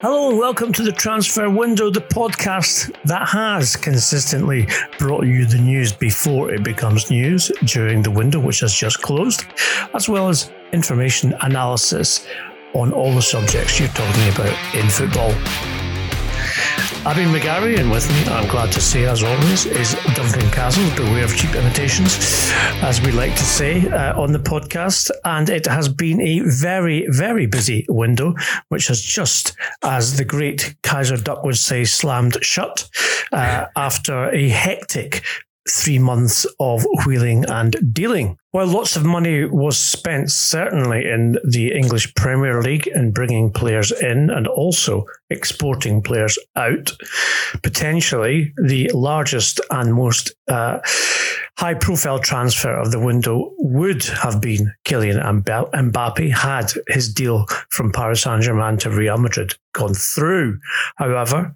Hello and welcome to the Transfer Window, the podcast that has consistently brought you the news before it becomes news during the window, which has just closed, as well as information analysis on all the subjects you're talking about in football. Abby McGarry, and with me, I'm glad to say, as always, is Duncan Castle, beware of cheap imitations, as we like to say uh, on the podcast. And it has been a very, very busy window, which has just, as the great Kaiser Duck would say, slammed shut uh, after a hectic three months of wheeling and dealing. While lots of money was spent, certainly in the English Premier League in bringing players in and also exporting players out, potentially the largest and most uh, high profile transfer of the window would have been Kylian Mbappe had his deal from Paris Saint Germain to Real Madrid gone through. However,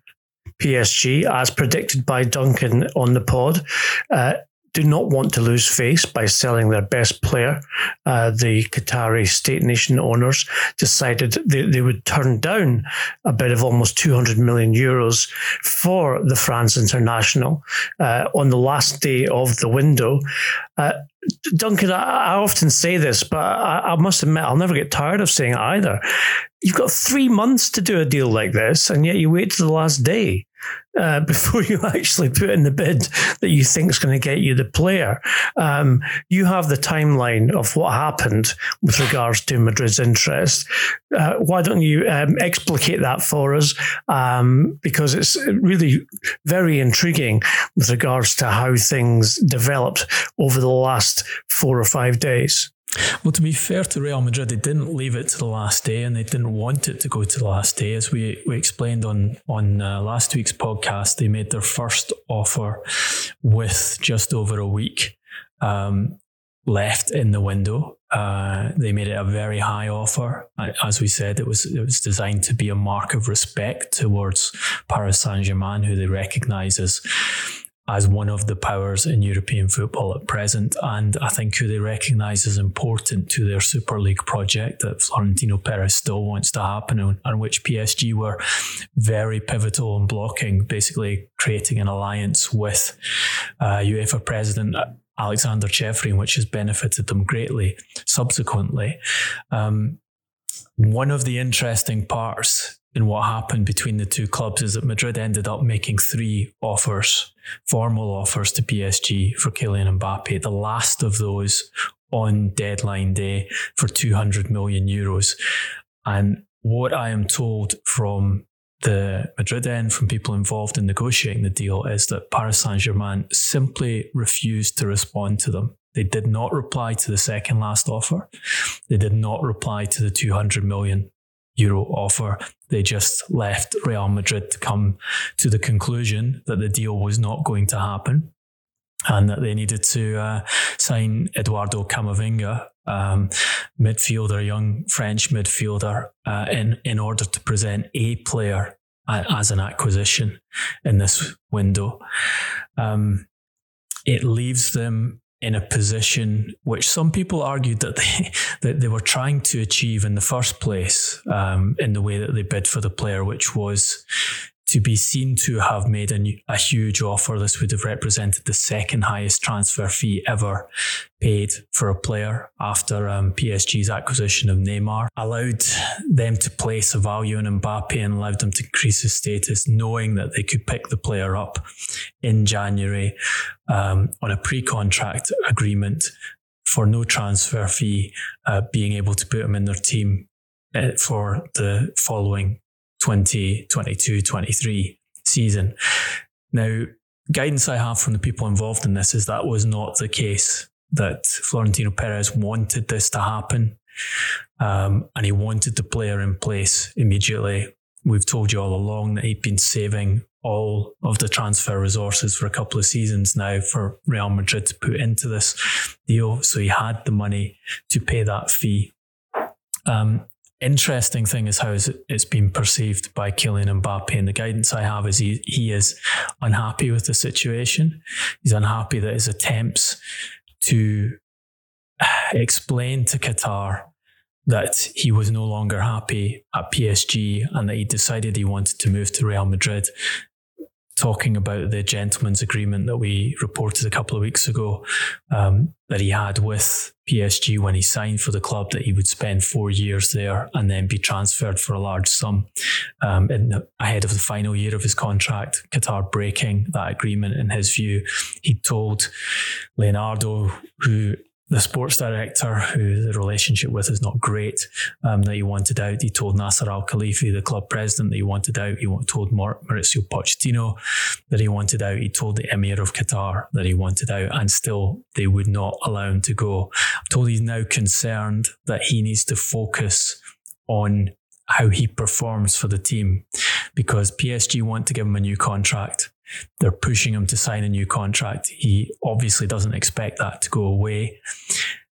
PSG, as predicted by Duncan on the pod, uh, do not want to lose face by selling their best player. Uh, the Qatari state nation owners decided they, they would turn down a bid of almost 200 million euros for the France international uh, on the last day of the window. Uh, Duncan, I, I, often say this, but I, I must admit, I'll never get tired of saying it either. You've got three months to do a deal like this, and yet you wait to the last day uh, before you actually put in the bid that you think is going to get you the player. Um, you have the timeline of what happened with regards to Madrid's interest. Uh, why don't you um, explicate that for us? Um, because it's really very intriguing with regards to how things developed over the last four or five days. Well, to be fair to Real Madrid, they didn't leave it to the last day, and they didn't want it to go to the last day. As we, we explained on on uh, last week's podcast, they made their first offer with just over a week um, left in the window. Uh, they made it a very high offer. As we said, it was it was designed to be a mark of respect towards Paris Saint Germain, who they recognise as as one of the powers in European football at present, and I think who they recognise as important to their Super League project that Florentino Perez still wants to happen, and, and which PSG were very pivotal in blocking, basically creating an alliance with uh, UEFA President Alexander Ceferin, which has benefited them greatly subsequently. Um, one of the interesting parts in what happened between the two clubs is that Madrid ended up making three offers, formal offers to PSG for Kylian Mbappe. The last of those on deadline day for 200 million euros. And what I am told from the Madrid end, from people involved in negotiating the deal, is that Paris Saint Germain simply refused to respond to them. They did not reply to the second last offer. They did not reply to the 200 million euro offer. They just left Real Madrid to come to the conclusion that the deal was not going to happen and that they needed to uh, sign Eduardo Camavinga, um, midfielder, young French midfielder, uh, in, in order to present a player as an acquisition in this window. Um, it leaves them in a position which some people argued that they that they were trying to achieve in the first place um, in the way that they bid for the player, which was to be seen to have made a, a, huge offer. This would have represented the second highest transfer fee ever paid for a player after um, PSG's acquisition of Neymar. Allowed them to place a value in Mbappe and allowed them to increase his status, knowing that they could pick the player up in January um, on a pre-contract agreement for no transfer fee, uh, being able to put him in their team uh, for the following 2022 23 season. Now, guidance I have from the people involved in this is that was not the case, that Florentino Perez wanted this to happen. Um, and he wanted the player in place immediately. we've told you all along that he'd been saving all of the transfer resources for a couple of seasons now for Real Madrid to put into this deal. So he had the money to pay that fee. Um, interesting thing is how it's been perceived by Kylian Mbappe. And the guidance I have is he, he is unhappy with the situation. He's unhappy that his attempts to uh, explain to Qatar that he was no longer happy at PSG and that he decided he wanted to move to Real Madrid talking about the gentleman's agreement that we reported a couple of weeks ago um, that he had with PSG when he signed for the club that he would spend four years there and then be transferred for a large sum um, in, ahead of the final year of his contract. Qatar breaking that agreement in his view. He told Leonardo, who the sports director, who the relationship with is not great, um, that he wanted out. He told Nasser Al Khelaifi, the club president, that he wanted out. He told Mauricio Pochettino that he wanted out. He told the Emir of Qatar that he wanted out, and still they would not allow him to go. I'm told he's now concerned that he needs to focus on how he performs for the team because PSG want to give him a new contract. They're pushing him to sign a new contract. He obviously doesn't expect that to go away.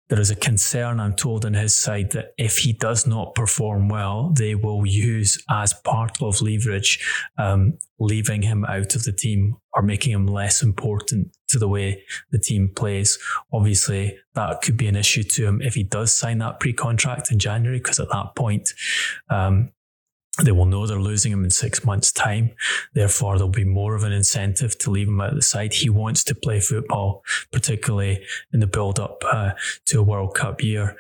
There is a concern, I'm told, on his side that if he does not perform well, they will use as part of leverage um, leaving him out of the team or making him less important to the way the team plays. Obviously, that could be an issue to him if he does sign that pre contract in January, because at that point, um, they will know they're losing him in six months' time. Therefore, there'll be more of an incentive to leave him out the side. He wants to play football, particularly in the build up uh, to a World Cup year.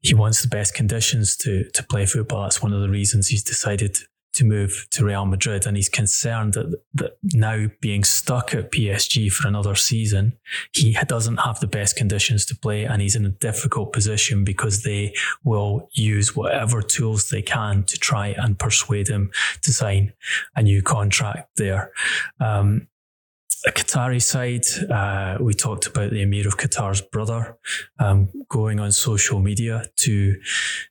He wants the best conditions to to play football. That's one of the reasons he's decided to move to Real Madrid, and he's concerned that, that now being stuck at PSG for another season, he doesn't have the best conditions to play, and he's in a difficult position because they will use whatever tools they can to try and persuade him to sign a new contract there. Um, the Qatari side, uh, we talked about the Emir of Qatar's brother um, going on social media to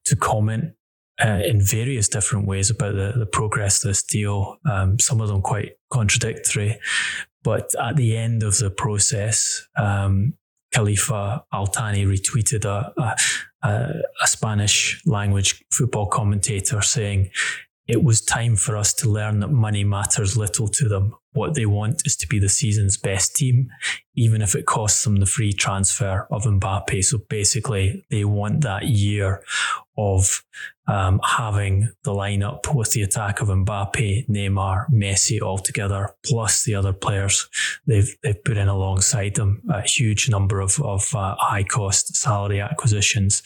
to comment uh, in various different ways about the, the progress of this deal, um, some of them quite contradictory. But at the end of the process, um, Khalifa Al Thani retweeted a, a, a Spanish language football commentator saying, It was time for us to learn that money matters little to them. What they want is to be the season's best team, even if it costs them the free transfer of Mbappe. So basically, they want that year of um, having the lineup with the attack of Mbappe, Neymar, Messi all together, plus the other players they've they've put in alongside them. A huge number of of uh, high cost salary acquisitions.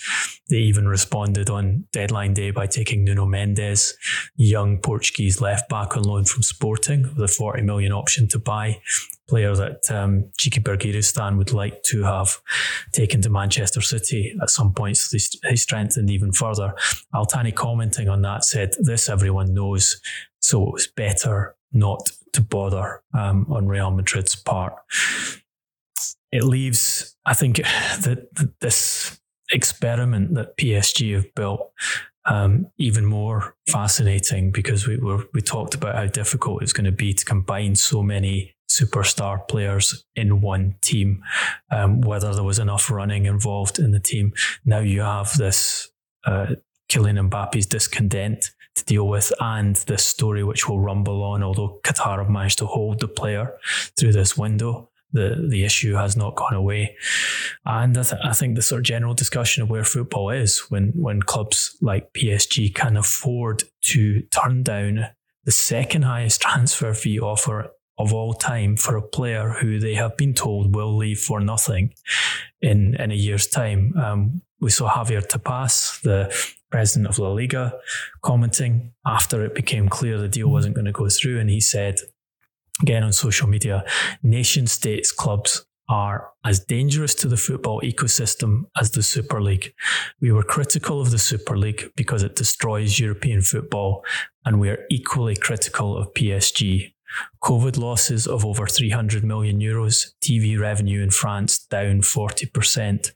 They even responded on deadline day by taking Nuno Mendes, young Portuguese left back on loan from Sporting, with a forty million option to buy player that um, Txiki Begiristain would like to have taken to Manchester City at some point. So strengthened even further. Al Thani commenting on that said, This everyone knows, so it was better not to bother um, on Real Madrid's part. It leaves, I think, that this experiment that PSG have built um, even more fascinating because we were we talked about how difficult it's going to be to combine so many superstar players in one team, um, whether there was enough running involved in the team. Now you have this uh, Kylian Mbappe's discontent to deal with and this story which will rumble on, although Qatar have managed to hold the player through this window. The, the issue has not gone away. And I, th- I think the sort of general discussion of where football is when, when clubs like PSG can afford to turn down the second highest transfer fee offer of all time for a player who they have been told will leave for nothing in, in a year's time. Um, we saw Javier Tebas, the president of La Liga, commenting after it became clear the deal wasn't going to go through. And he said, again on social media, nation states clubs are as dangerous to the football ecosystem as the Super League. We were critical of the Super League because it destroys European football, and we are equally critical of PSG. COVID losses of over 300 million euros, TV revenue in France down 40%,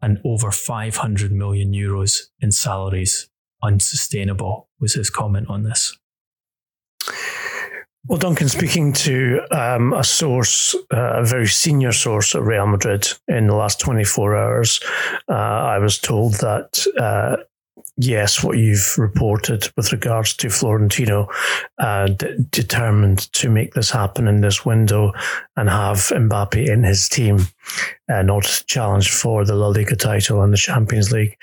and over 500 million euros in salaries. Unsustainable was his comment on this. Well, Duncan, speaking to um, a source, uh, a very senior source at Real Madrid in the last 24 hours, uh, I was told that uh, yes, what you've reported with regards to Florentino, uh, d- determined to make this happen in this window and have Mbappe in his team, uh, not challenge for the La Liga title and the Champions League,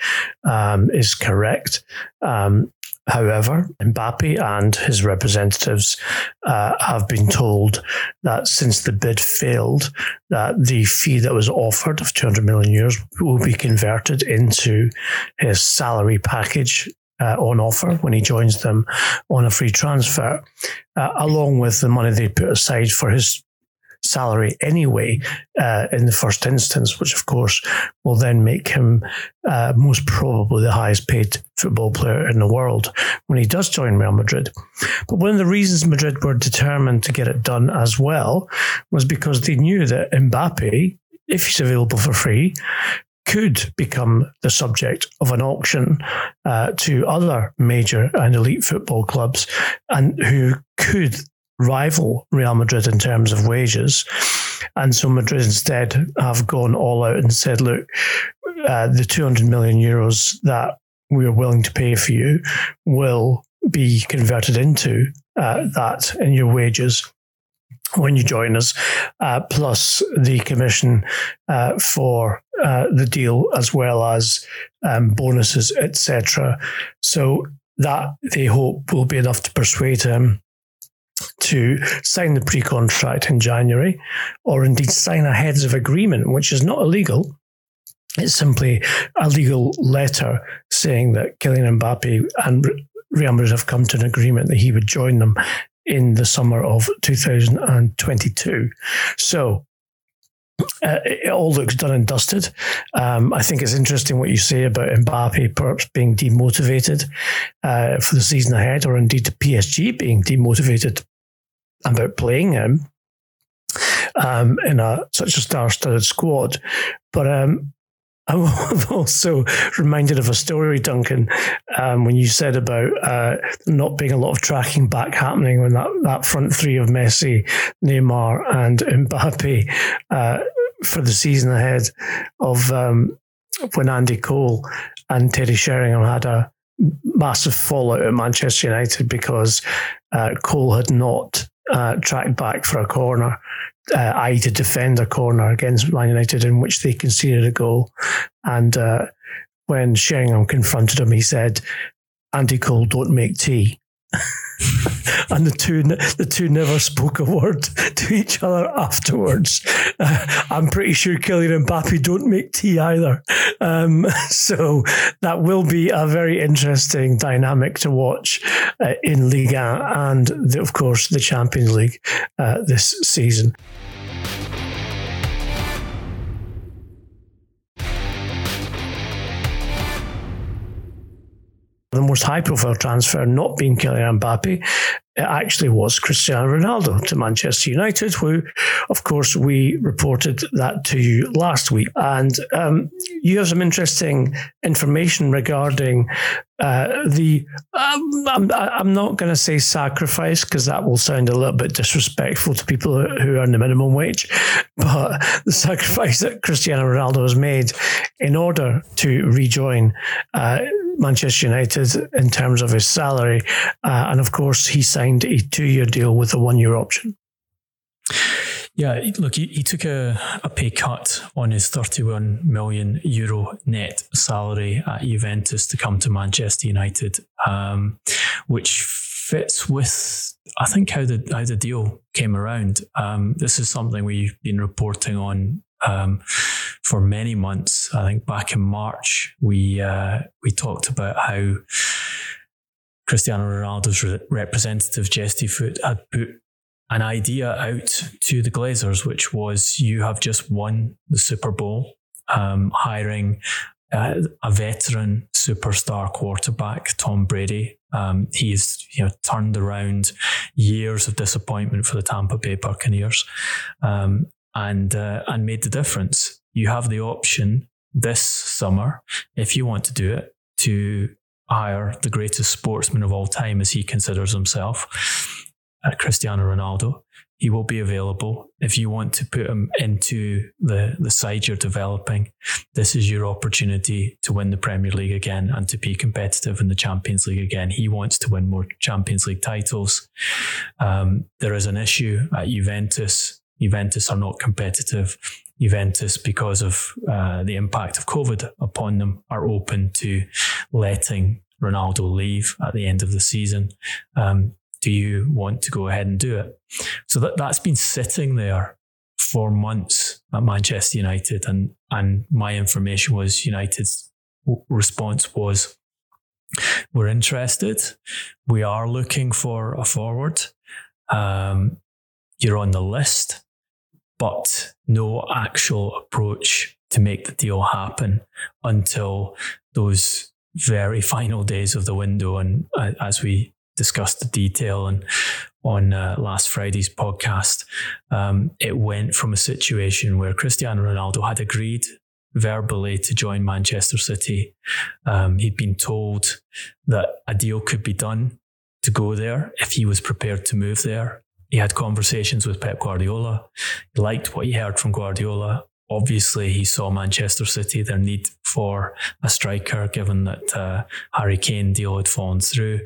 um, is correct. Um, However, Mbappe and his representatives uh, have been told that since the bid failed, that the fee that was offered of 200 million euros will be converted into his salary package uh, on offer when he joins them on a free transfer, uh, along with the money they put aside for his salary anyway uh, in the first instance, which of course will then make him uh, most probably the highest paid football player in the world when he does join Real Madrid. But one of the reasons Madrid were determined to get it done as well was because they knew that Mbappe, if he's available for free, could become the subject of an auction uh, to other major and elite football clubs and who could rival Real Madrid in terms of wages. And so Madrid instead have gone all out and said, look, uh, the 200 million euros that we are willing to pay for you will be converted into uh, that in your wages when you join us, uh, plus the commission uh, for uh, the deal, as well as um, bonuses, etc. So that they hope will be enough to persuade him to sign the pre contract in January, or indeed sign a heads of agreement, which is not illegal. It's simply a legal letter saying that Kylian Mbappe and Real Madrid have come to an agreement that he would join them in the summer of 2022. So uh, it all looks done and dusted. Um, I think it's interesting what you say about Mbappe perhaps being demotivated uh, for the season ahead, or indeed PSG being demotivated about playing him um, in a such a star-studded squad. But um, I'm also reminded of a story, Duncan, um, when you said about uh, not being a lot of tracking back happening when that, that front three of Messi, Neymar, and Mbappe uh, for the season ahead of um, when Andy Cole and Teddy Sheringham had a massive fallout at Manchester United because uh, Cole had not uh, tracked back for a corner, uh, I to defend a corner against Man United in which they conceded a goal. And uh, when Sheringham confronted him, he said, Andy Cole, don't make tea. and the two the two never spoke a word to each other afterwards. Uh, I'm pretty sure Kylian and Mbappe don't make tea either. Um, so that will be a very interesting dynamic to watch uh, in Liga and the, of course the Champions League uh, this season. The most high profile transfer not being Kylian Mbappe, it actually was Cristiano Ronaldo to Manchester United, who, of course, we reported that to you last week. And um, you have some interesting information regarding uh, the. Um, I'm, I'm, not going to say sacrifice because that will sound a little bit disrespectful to people who earn the minimum wage, but the sacrifice that Cristiano Ronaldo has made in order to rejoin. Uh, Manchester United in terms of his salary. Uh, and of course, he signed a two year deal with a one year option. Yeah, look, he, he took a, a pay cut on his 31 million euro net salary at Juventus to come to Manchester United, um, which fits with, I think, how the how the deal came around. Um, this is something we've been reporting on um, for many months. I think back in March, we uh, we talked about how Cristiano Ronaldo's re- representative Jesse Foot had put an idea out to the Glazers, which was you have just won the Super Bowl, um, hiring uh, a veteran superstar quarterback, Tom Brady. Um, he's you know turned around years of disappointment for the Tampa Bay Buccaneers, um, and uh, and made the difference. You have the option this summer, if you want to do it, to hire the greatest sportsman of all time, as he considers himself, uh, Cristiano Ronaldo. He will be available. If you want to put him into the, the side you're developing, this is your opportunity to win the Premier League again and to be competitive in the Champions League again. He wants to win more Champions League titles. Um, there is an issue at Juventus. Juventus are not competitive. Juventus, because of uh, the impact of COVID upon them, are open to letting Ronaldo leave at the end of the season. Um, do you want to go ahead and do it? So that, that's been sitting there for months at Manchester United. And, and my information was United's response was, we're interested. We are looking for a forward. Um, you're on the list, but no actual approach to make the deal happen until those very final days of the window. And uh, as we discussed the detail and on uh, last Friday's podcast, um, it went from a situation where Cristiano Ronaldo had agreed verbally to join Manchester City. Um, he'd been told that a deal could be done to go there if he was prepared to move there. He had conversations with Pep Guardiola. He liked what he heard from Guardiola obviously he saw Manchester City their need for a striker, given that uh, Harry Kane deal had fallen through,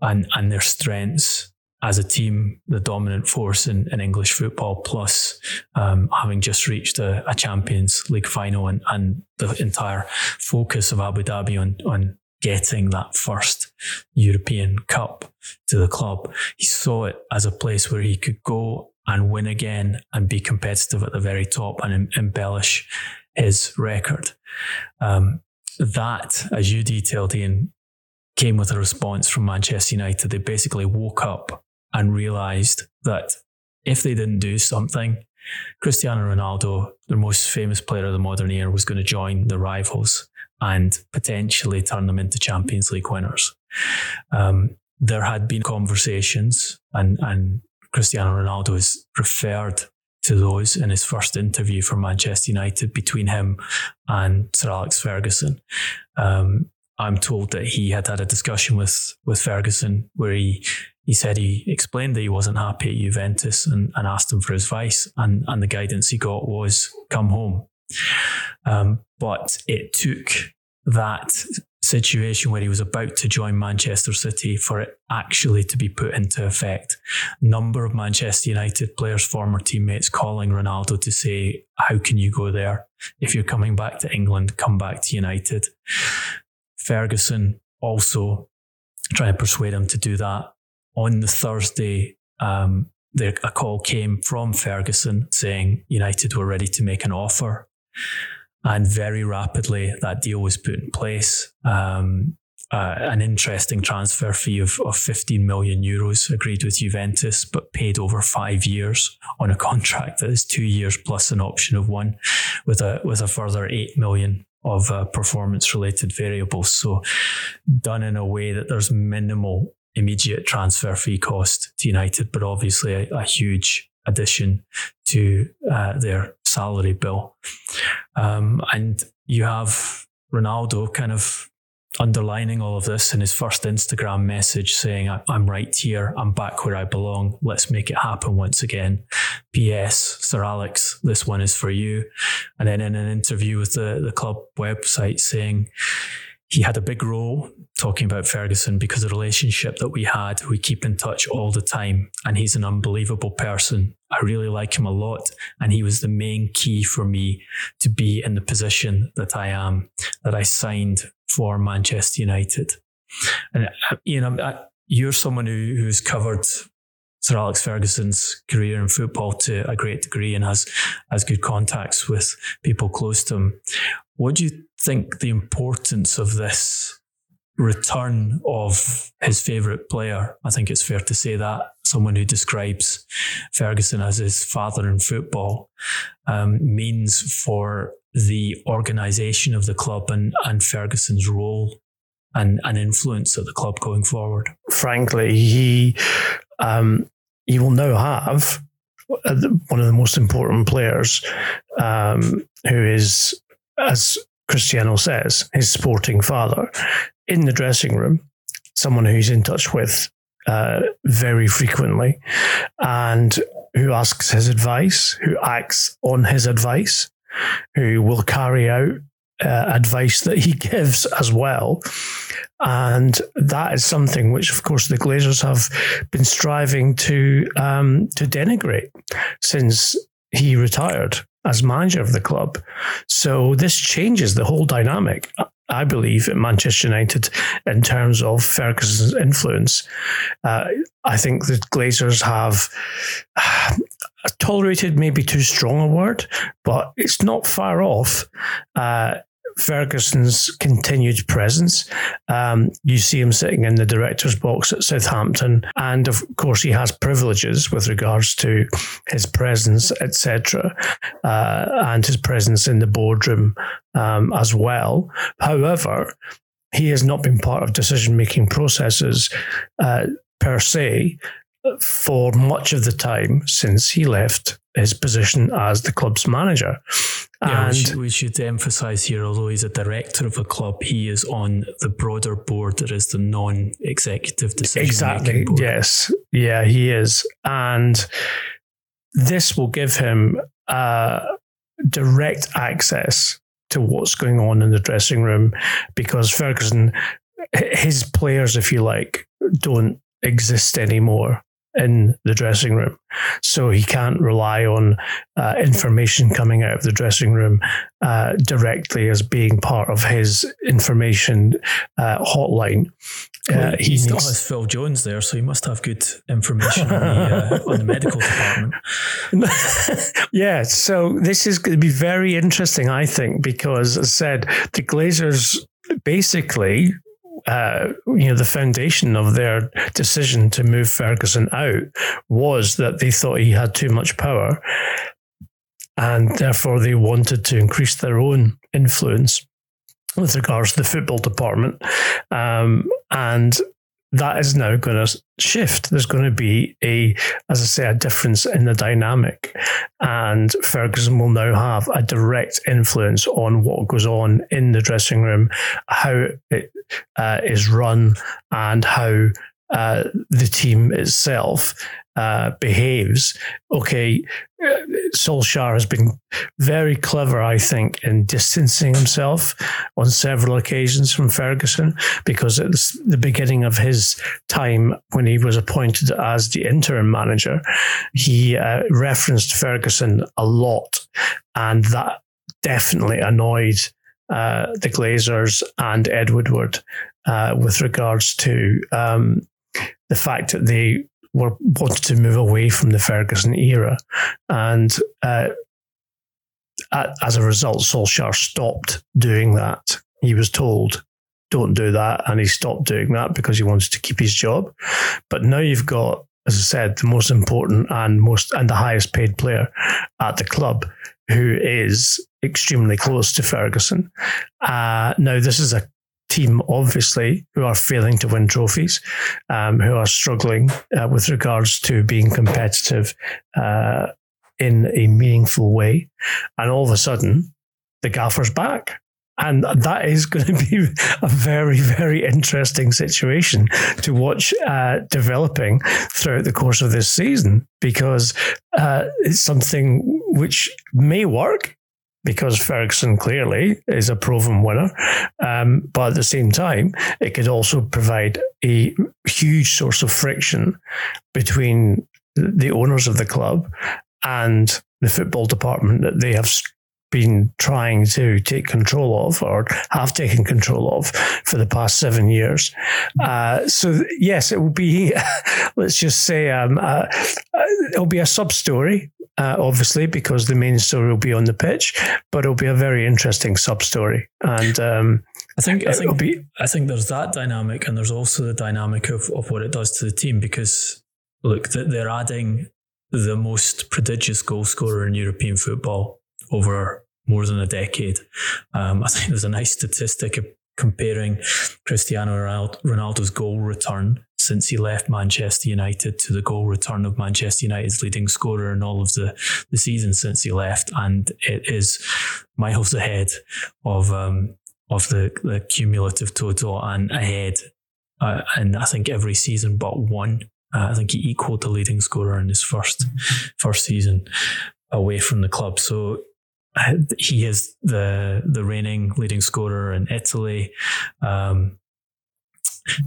and and their strengths as a team, the dominant force in, in English football, plus um, having just reached a, a, Champions League final and, and the entire focus of Abu Dhabi on on getting that first European Cup to the club. He saw it as a place where he could go and win again and be competitive at the very top and em- embellish his record. Um, that, as you detailed, Ian, came with a response from Manchester United. They basically woke up and realised that if they didn't do something, Cristiano Ronaldo, the most famous player of the modern era, was going to join the rivals and potentially turn them into Champions League winners. Um, there had been conversations, and, and Cristiano Ronaldo is referred to those in his first interview for Manchester United between him and Sir Alex Ferguson. Um, I'm told that he had had a discussion with with Ferguson where he he said he explained that he wasn't happy at Juventus and, and asked him for his advice, and and the guidance he got was come home. Um, but it took that situation where he was about to join Manchester City for it actually to be put into effect. Number of Manchester United players, former teammates, calling Ronaldo to say, How can you go there? If you're coming back to England, come back to United. Ferguson also trying to persuade him to do that. On the Thursday, um, there, a call came from Ferguson saying United were ready to make an offer. And very rapidly, that deal was put in place. Um, uh, an interesting transfer fee of, of 15 million euros agreed with Juventus, but paid over five years on a contract that is two years plus an option of one, with a with a further eight million of uh, performance related variables. So done in a way that there's minimal immediate transfer fee cost to United, but obviously a, a huge addition to uh, their salary bill. Um, and you have Ronaldo kind of underlining all of this in his first Instagram message saying, I'm right here, I'm back where I belong, let's make it happen once again. P.S. Sir Alex, this one is for you. And then in an interview with the, the club website saying, he had a big role talking about Ferguson because the relationship that we had, we keep in touch all the time. And he's an unbelievable person. I really like him a lot. And he was the main key for me to be in the position that I am, that I signed for Manchester United. And, uh, you know, you're someone who, who's covered Sir Alex Ferguson's career in football to a great degree and has has good contacts with people close to him. What do you think the importance of this return of his favourite player? I think it's fair to say that someone who describes Ferguson as his father in football um, means for the organisation of the club and, and Ferguson's role and, and influence at the club going forward. Frankly, he um, he will now have uh, one of the most important players um, who is as Cristiano says, his sporting father, in the dressing room, someone who he's in touch with uh, very frequently and who asks his advice, who acts on his advice, who will carry out uh, advice that he gives as well. And that is something which, of course, the Glazers have been striving to um, to denigrate since he retired as manager of the club. So this changes the whole dynamic. I believe at Manchester United in terms of Ferguson's influence. Uh, I think the Glazers have uh, tolerated maybe too strong a word, but it's not far off. Uh, Ferguson's continued presence. Um, you see him sitting in the director's box at Southampton, and of course, he has privileges with regards to his presence, etc., uh, and his presence in the boardroom um, as well. However, he has not been part of decision making processes uh, per se for much of the time since he left his position as the club's manager. Yeah, and we should, we should emphasize here, although he's a director of a club, he is on the broader board that is the non-executive decision. Exactly. Board. Yes. Yeah, he is, and this will give him uh, direct access to what's going on in the dressing room because Ferguson, his players, if you like, don't exist anymore in the dressing room. So he can't rely on uh, information coming out of the dressing room uh, directly as being part of his information uh, hotline. Well, uh, he, he still needs... has Phil Jones there, so he must have good information on the, uh, on the medical department. yeah, so this is going to be very interesting, I think, because as I said, the Glazers basically uh, you know, the foundation of their decision to move Ferguson out was that they thought he had too much power, and therefore they wanted to increase their own influence with regards to the football department. Um, and that is now going to shift. There's going to be a, as I say, a difference in the dynamic, and Ferguson will now have a direct influence on what goes on in the dressing room, how it uh, is run, and how uh, the team itself uh, behaves. Okay, Solskjaer has been very clever, I think, in distancing himself on several occasions from Ferguson because at the beginning of his time when he was appointed as the interim manager, he uh, referenced Ferguson a lot, and that definitely annoyed uh, the Glazers and Ed Woodward uh, with regards to um, the fact that they were wanted to move away from the Ferguson era, and uh, as a result, Solskjaer stopped doing that. He was told, "Don't do that," and he stopped doing that because he wanted to keep his job. But now you've got, as I said, the most important and most and the highest paid player at the club, who is extremely close to Ferguson. Uh, now, this is a team, obviously, who are failing to win trophies, um, who are struggling uh, with regards to being competitive uh, in a meaningful way. And all of a sudden, the gaffer's back. And that is going to be a very, very interesting situation to watch uh, developing throughout the course of this season because uh, it's something which may work because Ferguson clearly is a proven winner. Um, but at the same time, it could also provide a huge source of friction between the owners of the club and the football department that they have been trying to take control of or have taken control of for the past seven years. Uh, so yes, it will be, let's just say, um, uh, uh it'll be a sub story uh, obviously, because the main story will be on the pitch, but it'll be a very interesting sub story. And um, I think I think be, I think there's that dynamic, and there's also the dynamic of, of what it does to the team because look, they're adding the most prodigious goal scorer in European football over more than a decade. Um, I think there's a nice statistic comparing Cristiano Ronaldo's goal return since he left Manchester United to the goal return of Manchester United's leading scorer in all of the, the season since he left. And it is miles ahead of um, of the, the cumulative total and ahead uh, and I think every season but one. Uh, I think he equaled the leading scorer in his first first season away from the club. So he is the the reigning leading scorer in Italy. Um,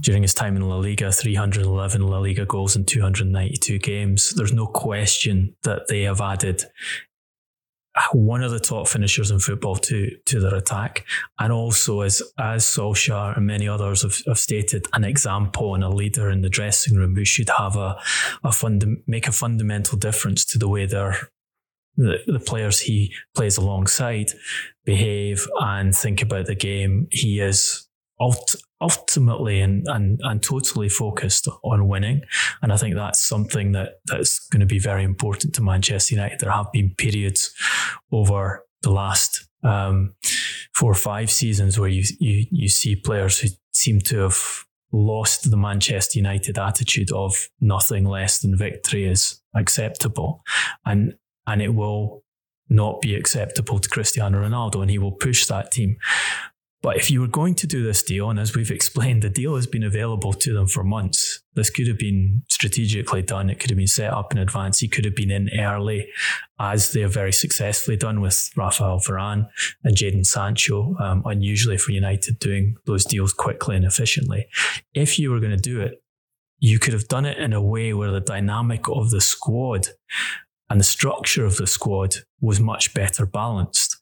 during his time in La Liga, 311 La Liga goals in 292 games. There's no question that they have added one of the top finishers in football to to their attack, and also as as Solskjaer and many others have, have stated, an example and a leader in the dressing room who should have a a fund make a fundamental difference to the way their the, the players he plays alongside behave and think about the game. He is ult- ultimately and, and, and totally focused on winning. And I think that's something that, that's going to be very important to Manchester United. There have been periods over the last um, four or five seasons where you, you, you see players who seem to have lost the Manchester United attitude of nothing less than victory is acceptable. And, and it will not be acceptable to Cristiano Ronaldo, and he will push that team. But if you were going to do this deal, and as we've explained, the deal has been available to them for months. This could have been strategically done. It could have been set up in advance. He could have been in early, as they have very successfully done with Rafael Varane and Jadon Sancho, um, unusually for United doing those deals quickly and efficiently. If you were going to do it, you could have done it in a way where the dynamic of the squad and the structure of the squad was much better balanced.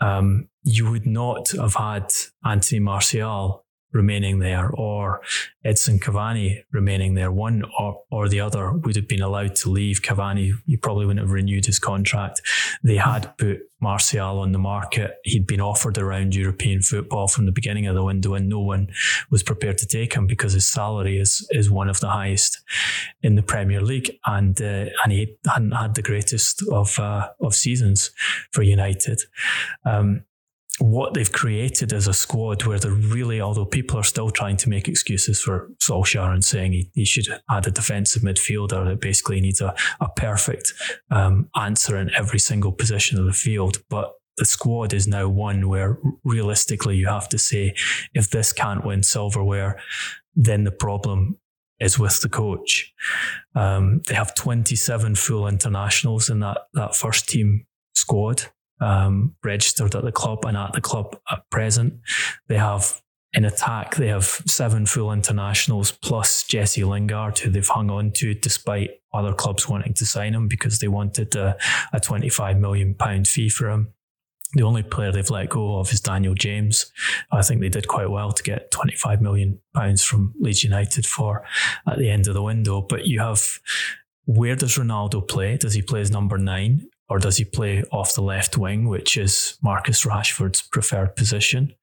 Um, you would not have had Anthony Martial remaining there or Edson Cavani remaining there. One or, or the other would have been allowed to leave. Cavani, you probably wouldn't have renewed his contract. They had put Martial on the market. He'd been offered around European football from the beginning of the window, and no one was prepared to take him because his salary is is one of the highest in the Premier League, and uh, and he hadn't had the greatest of uh, of seasons for United. Um, what they've created as a squad where they're really, although people are still trying to make excuses for Solskjaer and saying he, he should add a defensive midfielder that basically needs a, a perfect um, answer in every single position of the field. But the squad is now one where realistically you have to say, if this can't win silverware, then the problem is with the coach. Um, they have 27 full internationals in that, that first team squad um, registered at the club and at the club at present. They have in attack, they have seven full internationals plus Jesse Lingard, who they've hung on to despite other clubs wanting to sign him because they wanted a, a £25 million fee for him. The only player they've let go of is Daniel James. I think they did quite well to get £25 million from Leeds United for at the end of the window. But you have where does Ronaldo play? Does he play as number nine? Or does he play off the left wing, which is Marcus Rashford's preferred position?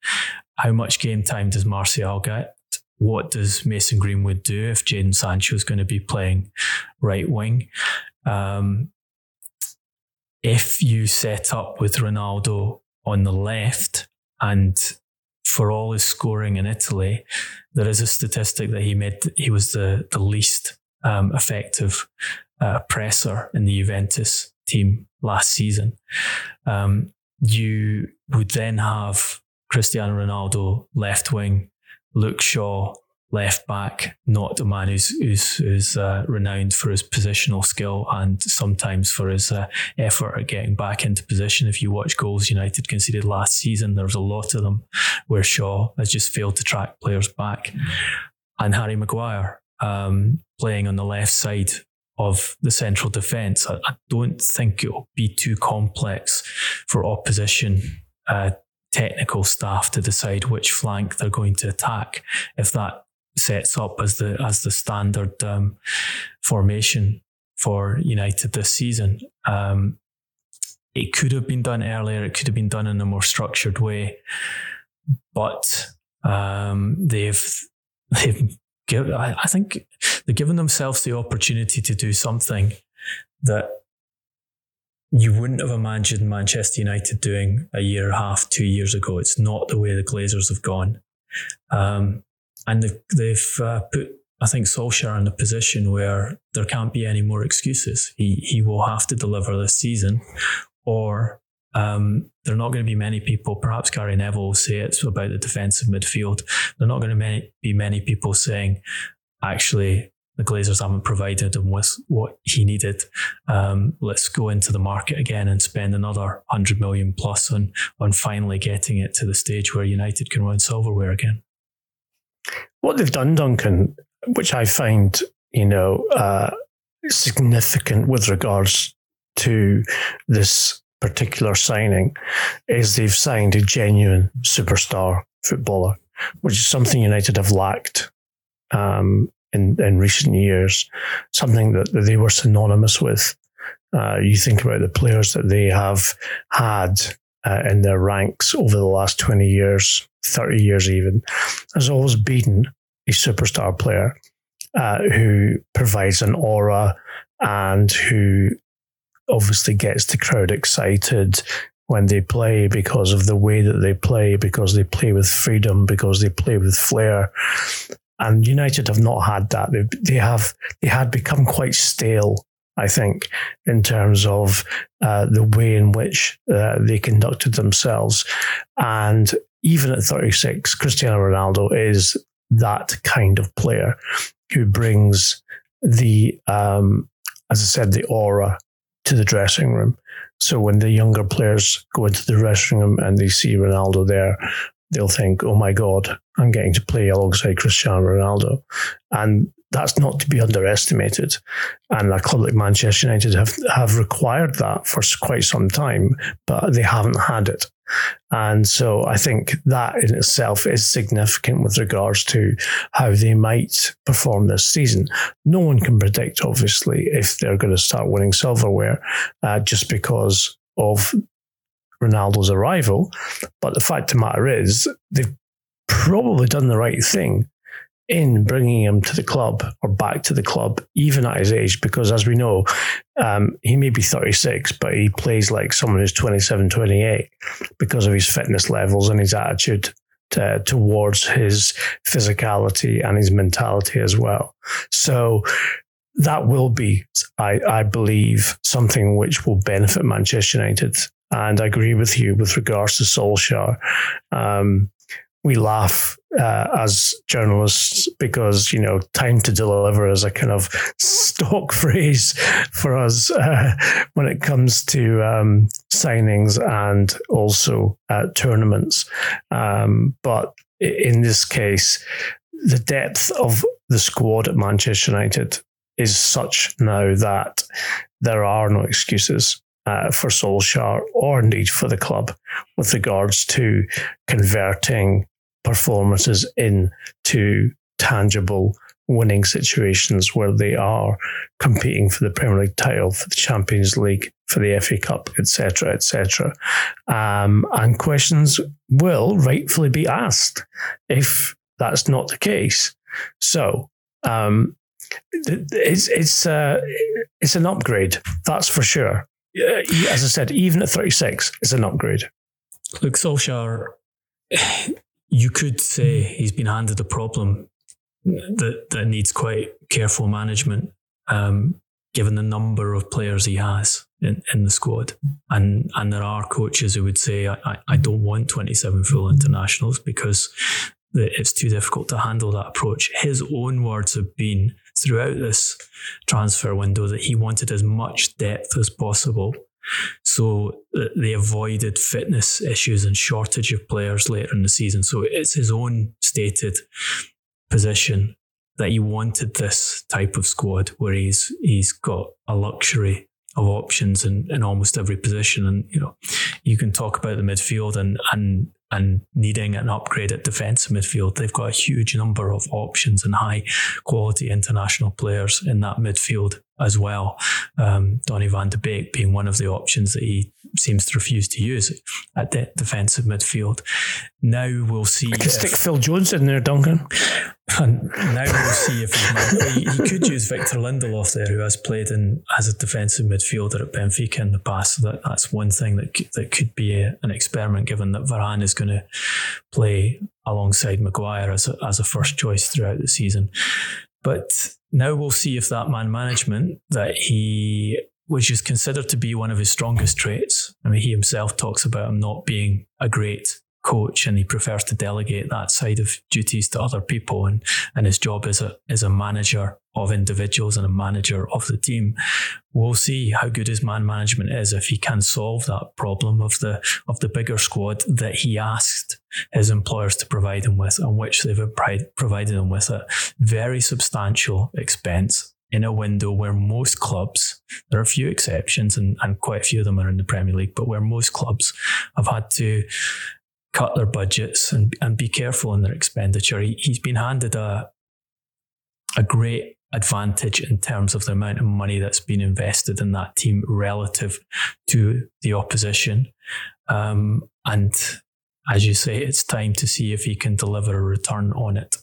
How much game time does Martial get? What does Mason Greenwood do if Jadon Sancho is going to be playing right wing? Um, if you set up with Ronaldo on the left and for all his scoring in Italy, there is a statistic that he made he was the the least um, effective uh, presser in the Juventus team last season. Um, you would then have Cristiano Ronaldo left wing, Luke Shaw left back, not a man who's who's, who's uh, renowned for his positional skill and sometimes for his uh, effort at getting back into position. If you watch goals United conceded last season, there was a lot of them where Shaw has just failed to track players back, and Harry Maguire um, playing on the left side of the central defence. I, I, don't think it'll be too complex for opposition uh, technical staff to decide which flank they're going to attack if that sets up as the as the standard um, formation for United this season. Um, it could have been done earlier. It could have been done in a more structured way, but um, they've they've give, I, I think they're giving themselves the opportunity to do something that you wouldn't have imagined Manchester United doing a year and a half, two years ago. It's not the way the Glazers have gone. Um, and they've, they've uh, put, I think, Solskjaer in a position where there can't be any more excuses. He, he will have to deliver this season, or Um, there are not going to be many people, perhaps Gary Neville will say it's about the defensive midfield. There are not going to be many people saying, actually, the Glazers haven't provided him with what he needed. Um, let's go into the market again and spend another 100 million plus on, on finally getting it to the stage where United can win silverware again. What they've done, Duncan, which I find, you know, uh, significant with regards to this particular signing, is they've signed a genuine superstar footballer, which is something United have lacked um, in, in recent years, something that, that they were synonymous with. Uh, you think about the players that they have had uh, in their ranks over the last 20 years, 30 years even. has always been a superstar player uh, who provides an aura and who obviously gets the crowd excited when they play because of the way that they play, because they play with freedom, because they play with flair and United have not had that. They, they have they had become quite stale. I think in terms of uh, the way in which uh, they conducted themselves, and even at 36, Cristiano Ronaldo is that kind of player who brings the, um, as I said, the aura to the dressing room. So when the younger players go into the dressing room and they see Ronaldo there, they'll think, oh my God, I'm getting to play alongside Cristiano Ronaldo. And that's not to be underestimated. And a club like Manchester United have, have required that for quite some time, but they haven't had it. And so I think that in itself is significant with regards to how they might perform this season. No one can predict, obviously, if they're going to start winning silverware uh, just because of Ronaldo's arrival. But the fact of the matter is, they've probably done the right thing in bringing him to the club or back to the club, even at his age, because as we know, um, he may be 36, but he plays like someone who's 27, 28 because of his fitness levels and his attitude to, towards his physicality and his mentality as well. So that will be, I, I believe, something which will benefit Manchester United and I agree with you with regards to Solskjaer. Um, we laugh uh, as journalists because you know time to deliver is a kind of stock phrase for us uh, when it comes to um, signings and also uh, tournaments. Um, but in this case, the depth of the squad at Manchester United is such now that there are no excuses uh, for Solskjaer or indeed for the club with regards to converting performances into tangible winning situations where they are competing for the Premier League title, for the Champions League, for the FA Cup, etc., etc. Um, and questions will rightfully be asked if that's not the case. So um, it's it's uh, it's an upgrade, that's for sure as I said, even at 36, it's an upgrade. Look, Solskjaer, you could say he's been handed a problem that, that needs quite careful management, um, given the number of players he has in, in the squad. And and there are coaches who would say, I, I don't want 27 full internationals because it's too difficult to handle that approach. His own words have been throughout this transfer window that he wanted as much depth as possible. So uh, they avoided fitness issues and shortage of players later in the season. So it's his own stated position that he wanted this type of squad where he's he's got a luxury of options in, in almost every position. And you know, you can talk about the midfield and and and needing an upgrade at defensive midfield, they've got a huge number of options and high quality international players in that midfield as well. Um, Donny van de Beek being one of the options that he seems to refuse to use at the defensive midfield. Now we'll see. I can stick Phil Jones in there, Duncan. And now we'll see if he, he, could use Victor Lindelof there, who has played in as a defensive midfielder at Benfica in the past. So that, that's one thing that that could be a, an experiment, given that Varane is going to play alongside Maguire as a, as a first choice throughout the season. But now we'll see if that man management that he which is considered to be one of his strongest traits. I mean, he himself talks about him not being a great coach and he prefers to delegate that side of duties to other people and, and his job is a is a manager of individuals and a manager of the team. We'll see how good his man management is if he can solve that problem of the of the bigger squad that he asked his employers to provide him with and which they've provided him with a very substantial expense in a window where most clubs, there are a few exceptions and, and quite a few of them are in the Premier League, but where most clubs have had to cut their budgets and, and be careful in their expenditure. He, he's been handed a, a great advantage in terms of the amount of money that's been invested in that team relative to the opposition. Um, and as you say, it's time to see if he can deliver a return on it.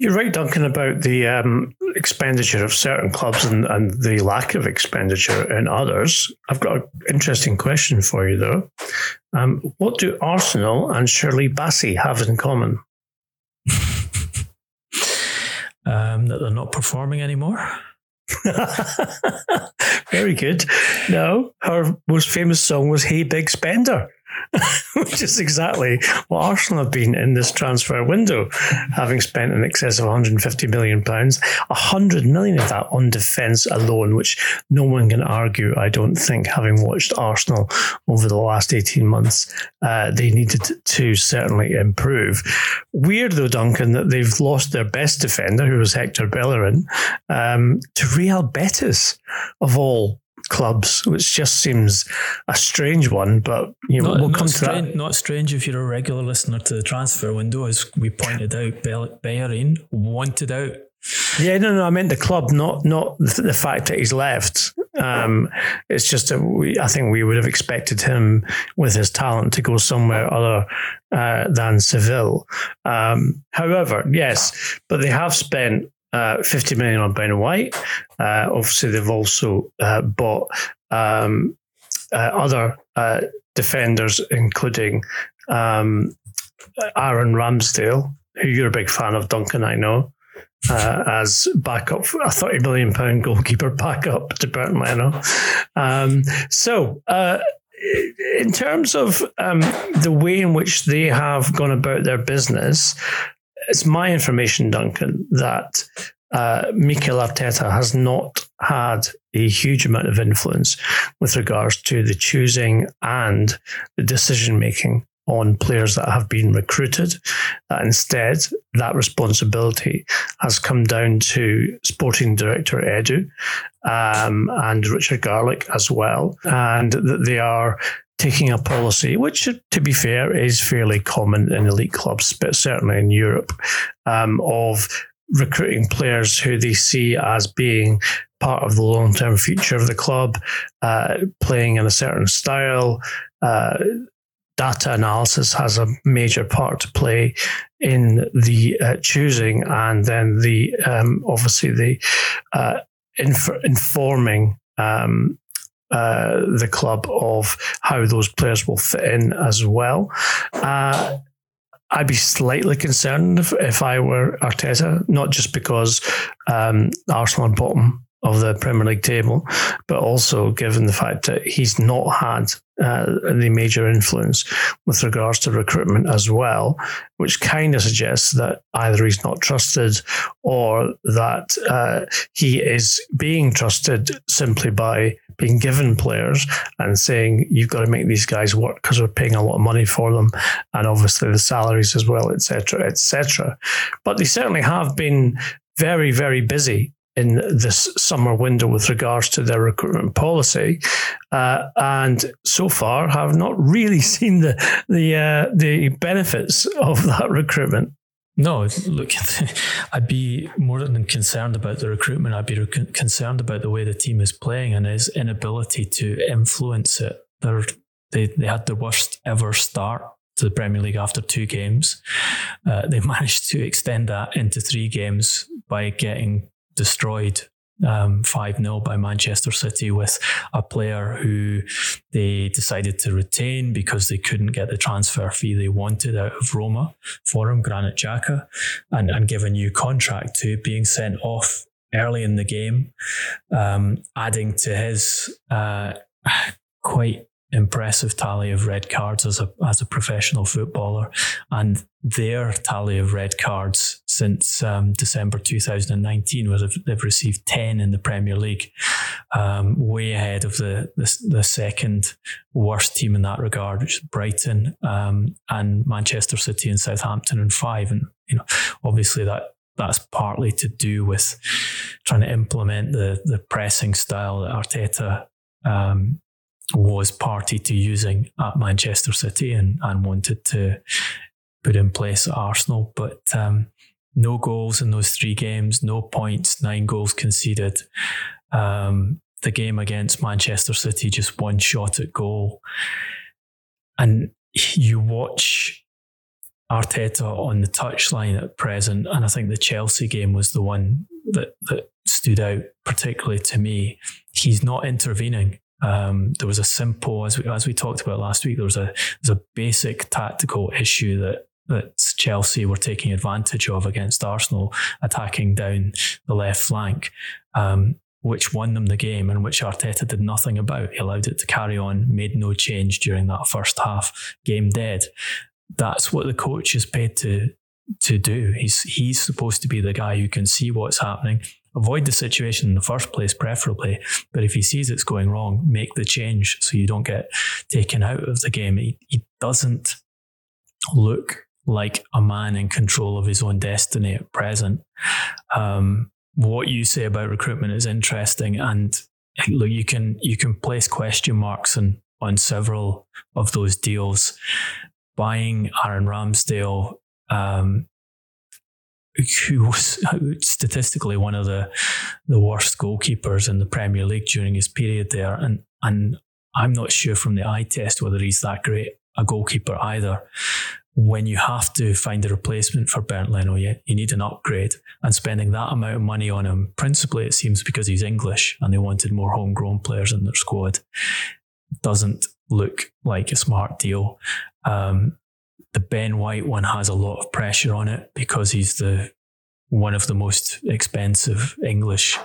You're right, Duncan, about the um, expenditure of certain clubs and, and the lack of expenditure in others. I've got an interesting question for you, though. Um, what do Arsenal and Shirley Bassey have in common? um, that they're not performing anymore. Very good. No, her most famous song was Hey Big Spender. Which is exactly what Arsenal have been in this transfer window, having spent in excess of 150 million pounds, 100 million of that on defence alone, which no one can argue. I don't think, having watched Arsenal over the last 18 months, uh, they needed to certainly improve. Weird though, Duncan, that they've lost their best defender, who was Hector Bellerin, um, to Real Betis of all clubs, which just seems a strange one. But you know, not, we'll come strange, to that. Not strange if you're a regular listener to the transfer window, as we pointed out. Bellerin wanted out. Yeah, no, no, I meant the club, not not the fact that he's left. Um, it's just that we, I think we would have expected him with his talent to go somewhere other uh, than Seville. Um, however, yes, but they have spent uh, 50 million on Ben White. Uh, obviously, they've also uh, bought um, uh, other uh, defenders, including um, Aaron Ramsdale, who you're a big fan of, Duncan, I know. Uh, as backup, a thirty million pound goalkeeper backup to Bernd Leno. Um, so, in terms of um, the way in which they have gone about their business, it's my information, Duncan, that uh, Mikel Arteta has not had a huge amount of influence with regards to the choosing and the decision making on players that have been recruited. That instead, that responsibility has come down to sporting director Edu um, and Richard Garlick as well, and that they are taking a policy, which, to be fair, is fairly common in elite clubs, but certainly in Europe, um, of recruiting players who they see as being part of the long term future of the club, uh, playing in a certain style. Uh, data analysis has a major part to play in the uh, choosing, and then the um, obviously the uh, inf- informing um, uh, the club of how those players will fit in as well. Uh, I'd be slightly concerned if, if I were Arteta, not just because um, Arsenal are bottom of the Premier League table, but also given the fact that he's not had uh, any major influence with regards to recruitment as well, which kind of suggests that either he's not trusted or that uh, he is being trusted simply by being given players and saying you've got to make these guys work because we're paying a lot of money for them, and obviously the salaries as well, etc., etc. But they certainly have been very, very busy in this summer window with regards to their recruitment policy, uh, and so far have not really seen the the uh, the benefits of that recruitment. No, look, I'd be more than concerned about the recruitment. I'd be concerned about the way the team is playing and his inability to influence it. They're, they they had the worst ever start to the Premier League after two games. Uh, they managed to extend that into three games by getting destroyed um, 5 0 by Manchester City with a player who they decided to retain because they couldn't get the transfer fee they wanted out of Roma for him, Granit Xhaka, and, and give a new contract to being sent off early in the game, um, adding to his uh, quite impressive tally of red cards as a as a professional footballer, and their tally of red cards since um, December 2019, where they've, they've, received 10 in the Premier League, um, way ahead of the, the, the second worst team in that regard, which is Brighton um, and Manchester City and Southampton and five, and you know obviously that that's partly to do with trying to implement the the pressing style that Arteta um, was party to using at Manchester City and, and wanted to put in place at Arsenal. But um, no goals in those three games, no points, nine goals conceded. Um, the game against Manchester City, just one shot at goal. And you watch Arteta on the touchline at present, and I think the Chelsea game was the one that, that stood out particularly to me. He's not intervening. Um, there was a simple, as we, as we talked about last week, there was a there's a basic tactical issue that that Chelsea were taking advantage of against Arsenal, attacking down the left flank, um, which won them the game and which Arteta did nothing about. He allowed it to carry on, made no change during that first half, game dead. That's what the coach is paid to to do. He's he's supposed to be the guy who can see what's happening, avoid the situation in the first place, preferably. But if he sees it's going wrong, make the change so you don't get taken out of the game. He, he doesn't look like a man in control of his own destiny at present. Um, what you say about recruitment is interesting, and look, you can you can place question marks on on several of those deals. Buying Aaron Ramsdale um, who was statistically one of the the worst goalkeepers in the Premier League during his period there, and and I'm not sure from the eye test whether he's that great a goalkeeper either. When you have to find a replacement for Bernd Leno, you, you need an upgrade, and spending that amount of money on him, principally it seems because he's English and they wanted more homegrown players in their squad, doesn't look like a smart deal. Um, the Ben White one has a lot of pressure on it because he's the one of the most expensive English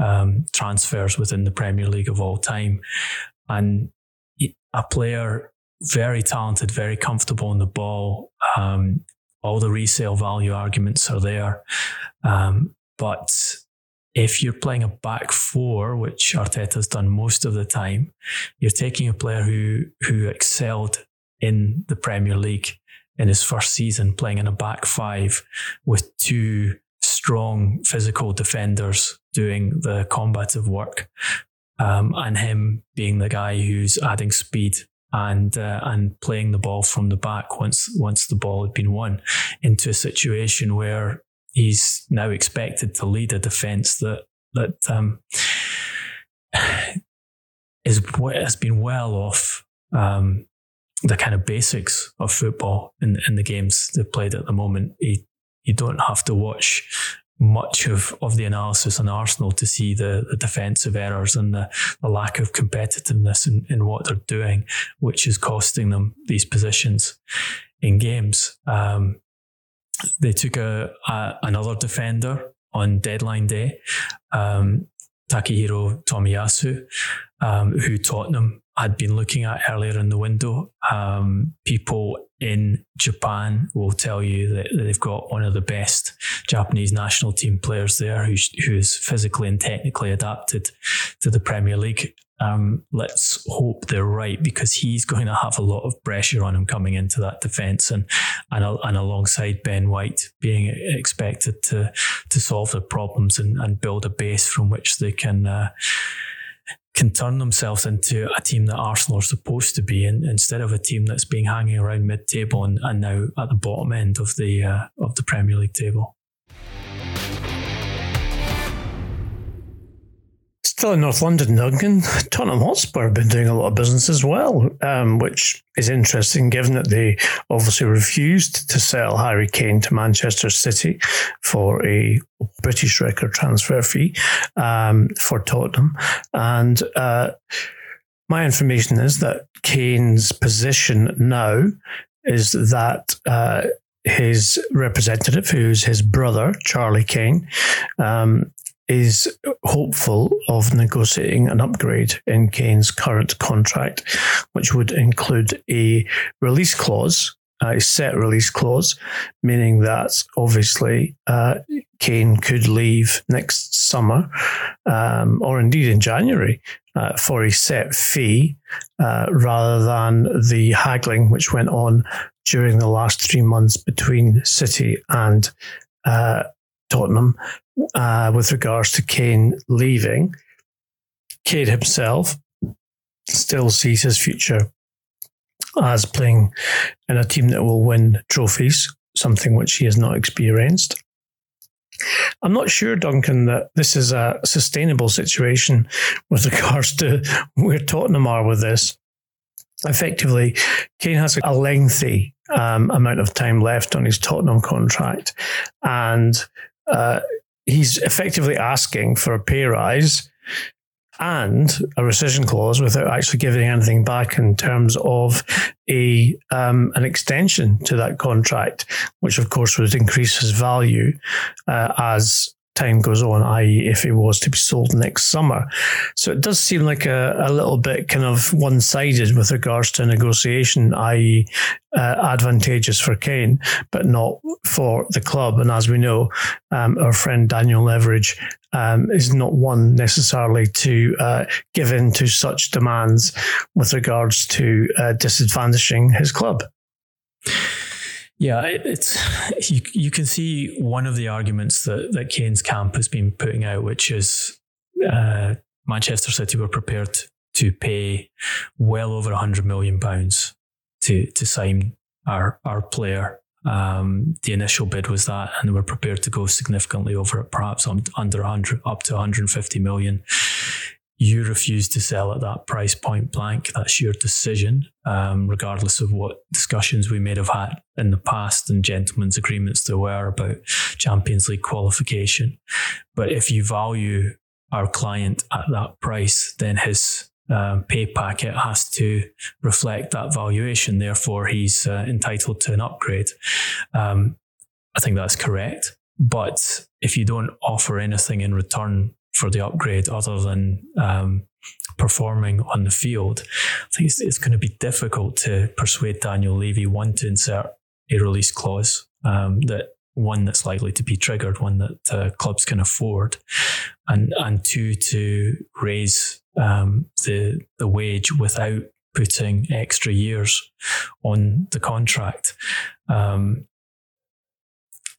um, transfers within the Premier League of all time, and a player very talented, very comfortable on the ball. Um, all the resale value arguments are there, um, but if you're playing a back four, which Arteta's done most of the time, you're taking a player who who excelled in the Premier League in his first season, playing in a back five with two strong physical defenders doing the combative work, um, and him being the guy who's adding speed and uh, and playing the ball from the back once once the ball had been won into a situation where he's now expected to lead a defence that that um, is has been well off um, the kind of basics of football in, in the games they've played at the moment. You, you don't have to watch much of, of the analysis on Arsenal to see the, the defensive errors and the, the lack of competitiveness in, in what they're doing, which is costing them these positions in games. Um, they took a, a, another defender on deadline day, um, Takehiro Tomiyasu, um, who Tottenham had been looking at earlier in the window. Um, people in Japan will tell you that they've got one of the best Japanese national team players there who's, who's physically and technically adapted to the Premier League. Um, let's hope they're right because he's going to have a lot of pressure on him coming into that defence and, and and alongside Ben White being expected to to solve the problems and, and build a base from which they can uh, can turn themselves into a team that Arsenal are supposed to be, in, instead of a team that's being hanging around mid-table and, and now at the bottom end of the uh, of the Premier League table. Still in North London, Duncan, Tottenham Hotspur have been doing a lot of business as well, um, which is interesting given that they obviously refused to sell Harry Kane to Manchester City for a British record transfer fee um, for Tottenham. And uh, my information is that Kane's position now is that uh, his representative, who's his brother, Charlie Kane, um, is hopeful of negotiating an upgrade in Kane's current contract, which would include a release clause, a set release clause, meaning that obviously uh, Kane could leave next summer um, or indeed in January uh, for a set fee uh, rather than the haggling which went on during the last three months between City and uh, Tottenham uh, with regards to Kane leaving. Kane himself still sees his future as playing in a team that will win trophies, something which he has not experienced. I'm not sure, Duncan, that this is a sustainable situation with regards to where Tottenham are with this. Effectively, Kane has a lengthy um, amount of time left on his Tottenham contract, and uh, he's effectively asking for a pay rise and a rescission clause without actually giving anything back in terms of a um, an extension to that contract, which of course would increase his value uh, as time goes on, i.e., if it was to be sold next summer. So it does seem like a, a little bit kind of one sided with regards to negotiation, i.e., uh, advantageous for Kane, but not for the club. And as we know, um, our friend Daniel Levy um, is not one necessarily to uh, give in to such demands with regards to uh, disadvantaging his club. Yeah, it's you. You can see one of the arguments that that Kane's camp has been putting out, which is uh, Manchester City were prepared to pay well over hundred million pounds to to sign our our player. Um, the initial bid was that, and they were prepared to go significantly over it, perhaps under 100, up to 150 million you refuse to sell at that price point blank. That's your decision, um, regardless of what discussions we may have had in the past and gentlemen's agreements there were about Champions League qualification. But if you value our client at that price, then his um, pay packet has to reflect that valuation. Therefore, he's uh, entitled to an upgrade. Um, I think that's correct. But if you don't offer anything in return for the upgrade other than um, performing on the field, I think it's, it's, going to be difficult to persuade Daniel Levy one to insert a release clause um, that one that's likely to be triggered, one that uh, clubs can afford, and and two to raise um, the the wage without putting extra years on the contract. Um,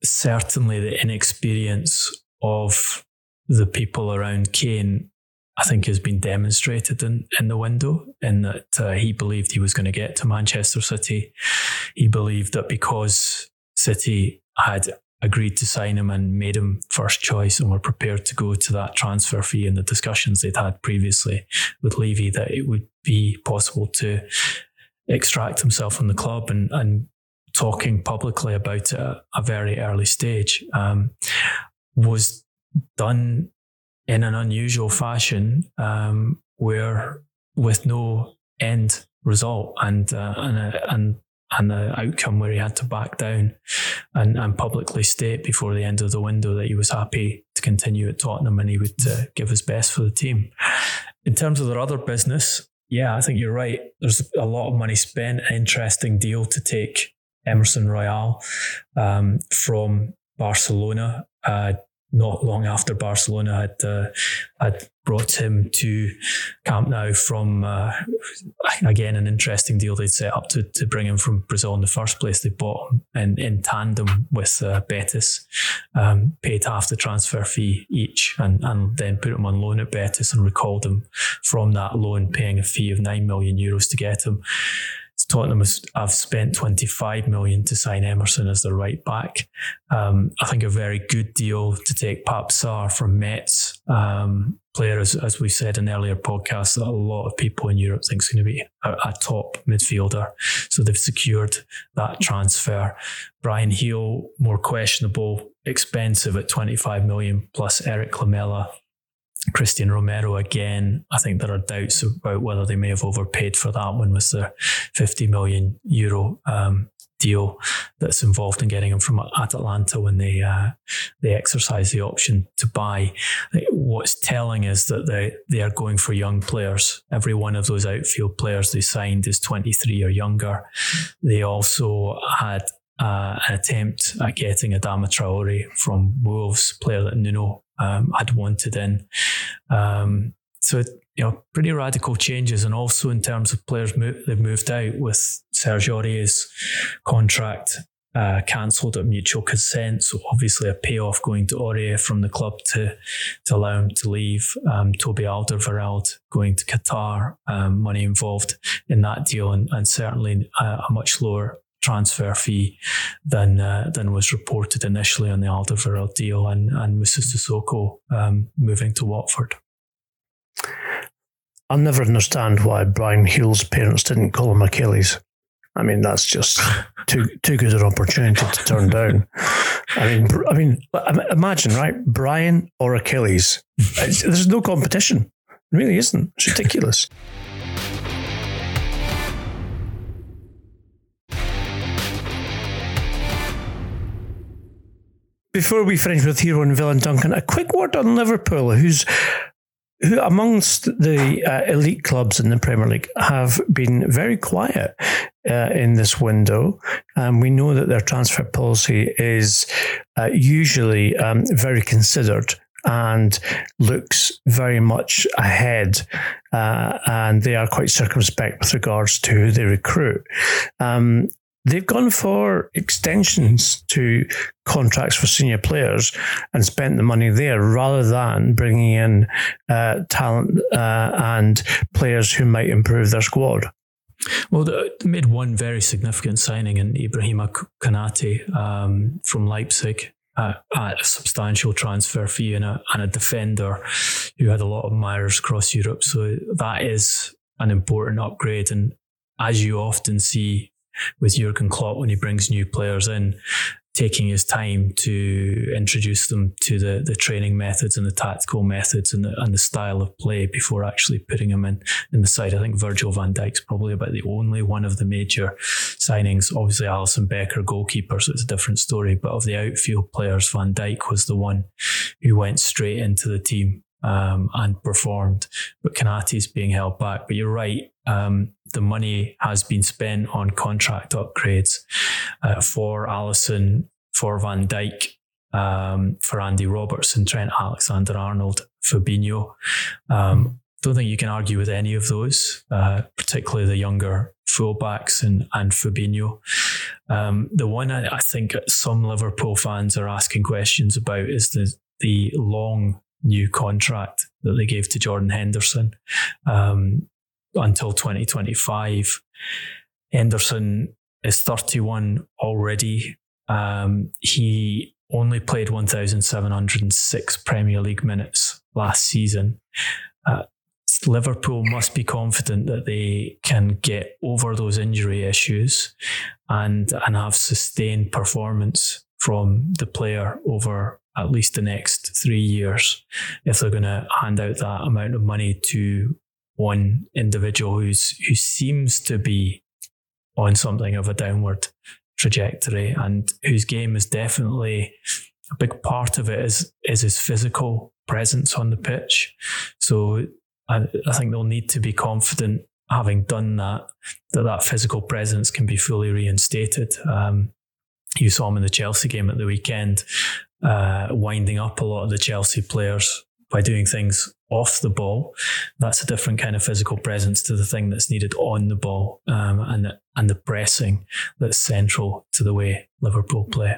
certainly, the inexperience of the people around Kane, I think, has been demonstrated in, in the window in that uh, he believed he was going to get to Manchester City. He believed that because City had agreed to sign him and made him first choice and were prepared to go to that transfer fee in the discussions they'd had previously with Levy, that it would be possible to extract himself from the club and, and talking publicly about it at a very early stage um, was done in an unusual fashion um, where with no end result and uh, and a, and and the outcome where he had to back down and, and publicly state before the end of the window that he was happy to continue at Tottenham and he would uh, give his best for the team. In terms of their other business, yeah, I think you're right. There's a lot of money spent. Interesting deal to take Emerson Royal um, from Barcelona. Uh, not long after Barcelona had uh, had brought him to Camp Nou from uh, again an interesting deal they'd set up to, to bring him from Brazil in the first place. They bought him in, in tandem with uh, Betis, um, paid half the transfer fee each, and, and then put him on loan at Betis and recalled him from that loan, paying a fee of nine million euros to get him. Tottenham have spent 25 million to sign Emerson as the right back. Um, I think a very good deal to take Pape Sarr from Metz. Um, player, as, as we said in earlier podcasts, that a lot of people in Europe think is going to be a, a, top midfielder. So they've secured that transfer. Bryan Gil, more questionable, expensive at 25 million plus Eric Lamela Cristian Romero again. I think there are doubts about whether they may have overpaid for that one with the 50 million euro um, deal that's involved in getting him from Atalanta when they uh, they exercise the option to buy. What's telling is that they they are going for young players. Every one of those outfield players they signed is 23 or younger. They also had uh, an attempt at getting Adama Traore from Wolves, player that Nuno um, had wanted in. Um, so you know, pretty radical changes, and also in terms of players they've moved out with Serge Aurier's contract uh, cancelled at mutual consent. So obviously a payoff going to Aurier from the club to to allow him to leave. Um, Toby Alderweireld going to Qatar, um, money involved in that deal, and, and certainly a, a much lower transfer fee than uh, than was reported initially on the Alderweireld deal, and and Moussa Sissoko um, moving to Watford. I'll never understand why Bryan Gil's parents didn't call him Achilles. I mean, that's just too too good an opportunity to turn down. I mean, I mean, imagine right, Brian or Achilles. There's no competition. It really isn't. It's ridiculous. Before we finish with hero and villain, Duncan, a quick word on Liverpool, who's who amongst the uh, elite clubs in the Premier League have been very quiet uh, in this window. Um, we know that their transfer policy is uh, usually um, very considered and looks very much ahead, uh, and they are quite circumspect with regards to who they recruit. Um, They've gone for extensions to contracts for senior players and spent the money there rather than bringing in uh, talent uh, and players who might improve their squad. Well, they made one very significant signing in Ibrahima Konate um, from Leipzig. Uh, at a substantial transfer fee and a, and a defender who had a lot of admirers across Europe. So that is an important upgrade. And as you often see with Jurgen Klopp when he brings new players in, taking his time to introduce them to the, the training methods and the tactical methods and the, and the style of play before actually putting them in, in the side. I think Virgil van Dijk's probably about the only one of the major signings. Obviously, Alisson Becker, goalkeeper, so it's a different story. But of the outfield players, Van Dijk was the one who went straight into the team um, and performed. But Konate is being held back. But you're right. Um, the money has been spent on contract upgrades uh, for Alisson, for Van Dijk, um, for Andy Robertson, Trent Alexander Arnold, Fabinho. Um, don't think you can argue with any of those, uh, particularly the younger fullbacks and, and Fabinho. Um, the one I, I, think some Liverpool fans are asking questions about is the the long new contract that they gave to Jordan Henderson um, until 2025. Henderson is 31 already. Um, he only played 1,706 Premier League minutes last season. Uh, Liverpool must be confident that they can get over those injury issues and and have sustained performance from the player over at least the next three years if they're going to hand out that amount of money to one individual who's who seems to be on something of a downward trajectory and whose game is definitely a big part of it is is his physical presence on the pitch. So I, I think they'll need to be confident having done that that that physical presence can be fully reinstated. Um, you saw him in the Chelsea game at the weekend, uh, winding up a lot of the Chelsea players by doing things off the ball. That's a different kind of physical presence to the thing that's needed on the ball, um, and the, and the pressing that's central to the way Liverpool play.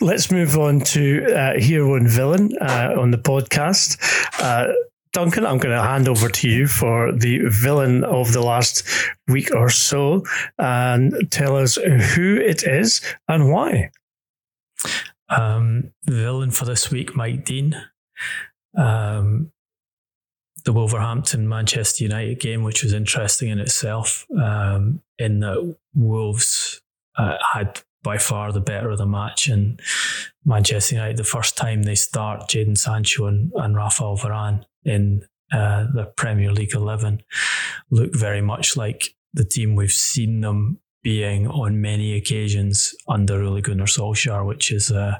Let's move on to uh, hero and villain uh, on the podcast. Uh, Duncan, I'm going to hand over to you for the villain of the last week or so and tell us who it is and why. Um, villain for this week, Mike Dean. Um, the Wolverhampton Manchester United game, which was interesting in itself, um, in that Wolves uh, had by far the better of the match. And Manchester United, the first time they start Jadon Sancho and, and Rafael Varane in uh, the Premier League 11, look very much like the team we've seen them being on many occasions under Ole Gunnar Solskjaer, which is a,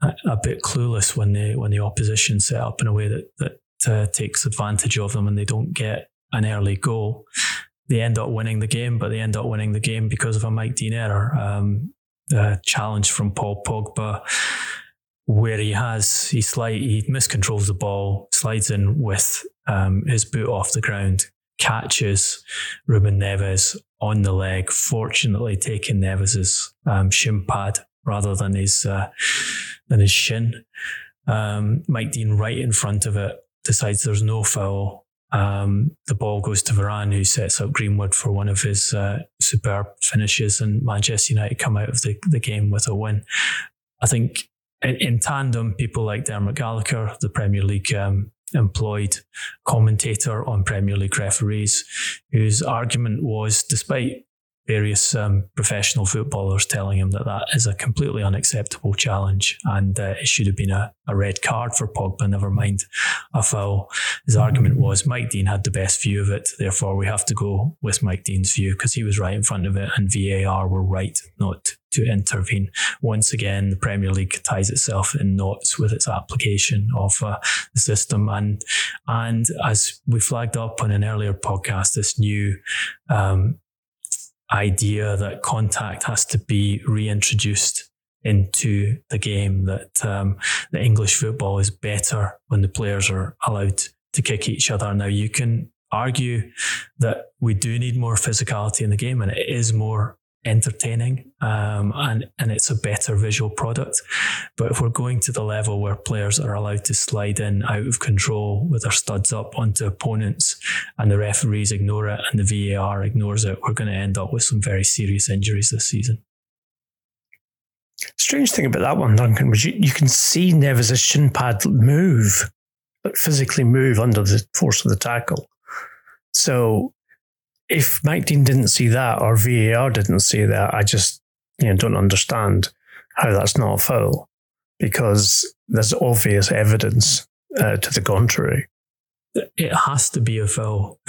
a bit clueless when the when the opposition set up in a way that that uh, takes advantage of them and they don't get an early goal they end up winning the game, but they end up winning the game because of a Mike Dean error. Um, a challenge from Paul Pogba, where he has he slide he miscontrols the ball, slides in with um, his boot off the ground, catches Ruben Neves on the leg. Fortunately, taking Neves's um, shin pad rather than his uh, than his shin. Um, Mike Dean right in front of it decides there's no foul um, the ball goes to Varane, who sets up Greenwood for one of his uh, superb finishes, and Manchester United come out of the, the game with a win. I think in, in tandem, people like Dermot Gallagher, the Premier League um, employed commentator on Premier League referees, whose argument was despite various um, professional footballers telling him that that is a completely unacceptable challenge and uh, it should have been a, a, red card for Pogba, never mind a foul. His argument was Mike Dean had the best view of it, therefore we have to go with Mike Dean's view because he was right in front of it and VAR were right not to intervene. Once again, the Premier League ties itself in knots with its application of uh, the system. And, and as we flagged up on an earlier podcast, this new um, idea that contact has to be reintroduced into the game, that um, the English football is better when the players are allowed to kick each other. Now, you can argue that we do need more physicality in the game and it is more entertaining um, and and it's a better visual product. But if we're going to the level where players are allowed to slide in out of control with their studs up onto opponents and the referees ignore it and the VAR ignores it, we're going to end up with some very serious injuries this season. Strange thing about that one, Duncan, was you, you can see Neves' shin pad move, but physically move under the force of the tackle. So if Mike Dean didn't see that or VAR didn't see that, I just you know, don't understand how that's not a foul because there's obvious evidence uh, to the contrary. It has to be a foul.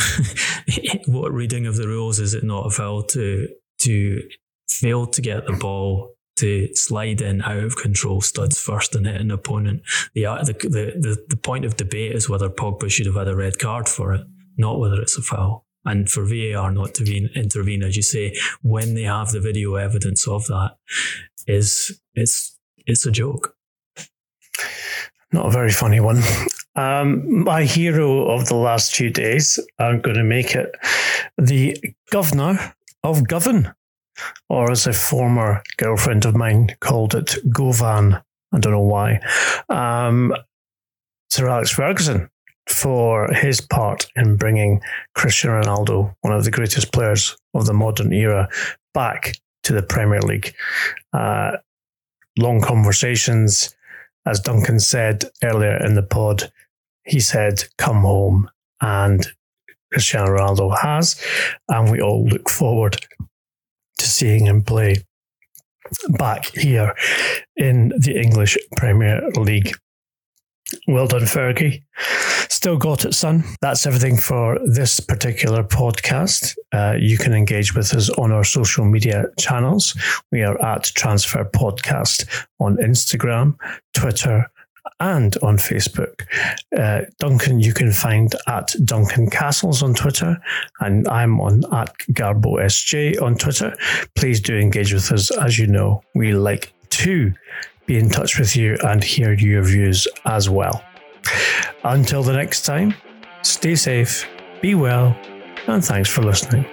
what reading of the rules is it not a foul to to fail to get the ball to slide in out of control studs first and hit an opponent? The, the the the point of debate is whether Pogba should have had a red card for it, not whether it's a foul and for VAR not to intervene, as you say, when they have the video evidence of that, is it's it's a joke. Not a very funny one. Um, my hero of the last few days, I'm going to make it the governor of Govan, or as a former girlfriend of mine called it, Govan. I don't know why. Um, Sir Alex Ferguson for his part in bringing Cristiano Ronaldo, one of the greatest players of the modern era, back to the Premier League. Uh, long conversations, as Duncan said earlier in the pod, he said, Come home. And Cristiano Ronaldo has. And we all look forward to seeing him play back here in the English Premier League. Well done, Fergie. Still got it, son. That's everything for this particular podcast. Uh, you can engage with us on our social media channels. We are at Transfer Podcast on Instagram, Twitter, and on Facebook. Uh, Duncan, you can find at Duncan Castles on Twitter, and I'm on at Garbo SJ on Twitter. Please do engage with us. As you know, we like to be in touch with you and hear your views as well. Until the next time, stay safe, be well, and thanks for listening.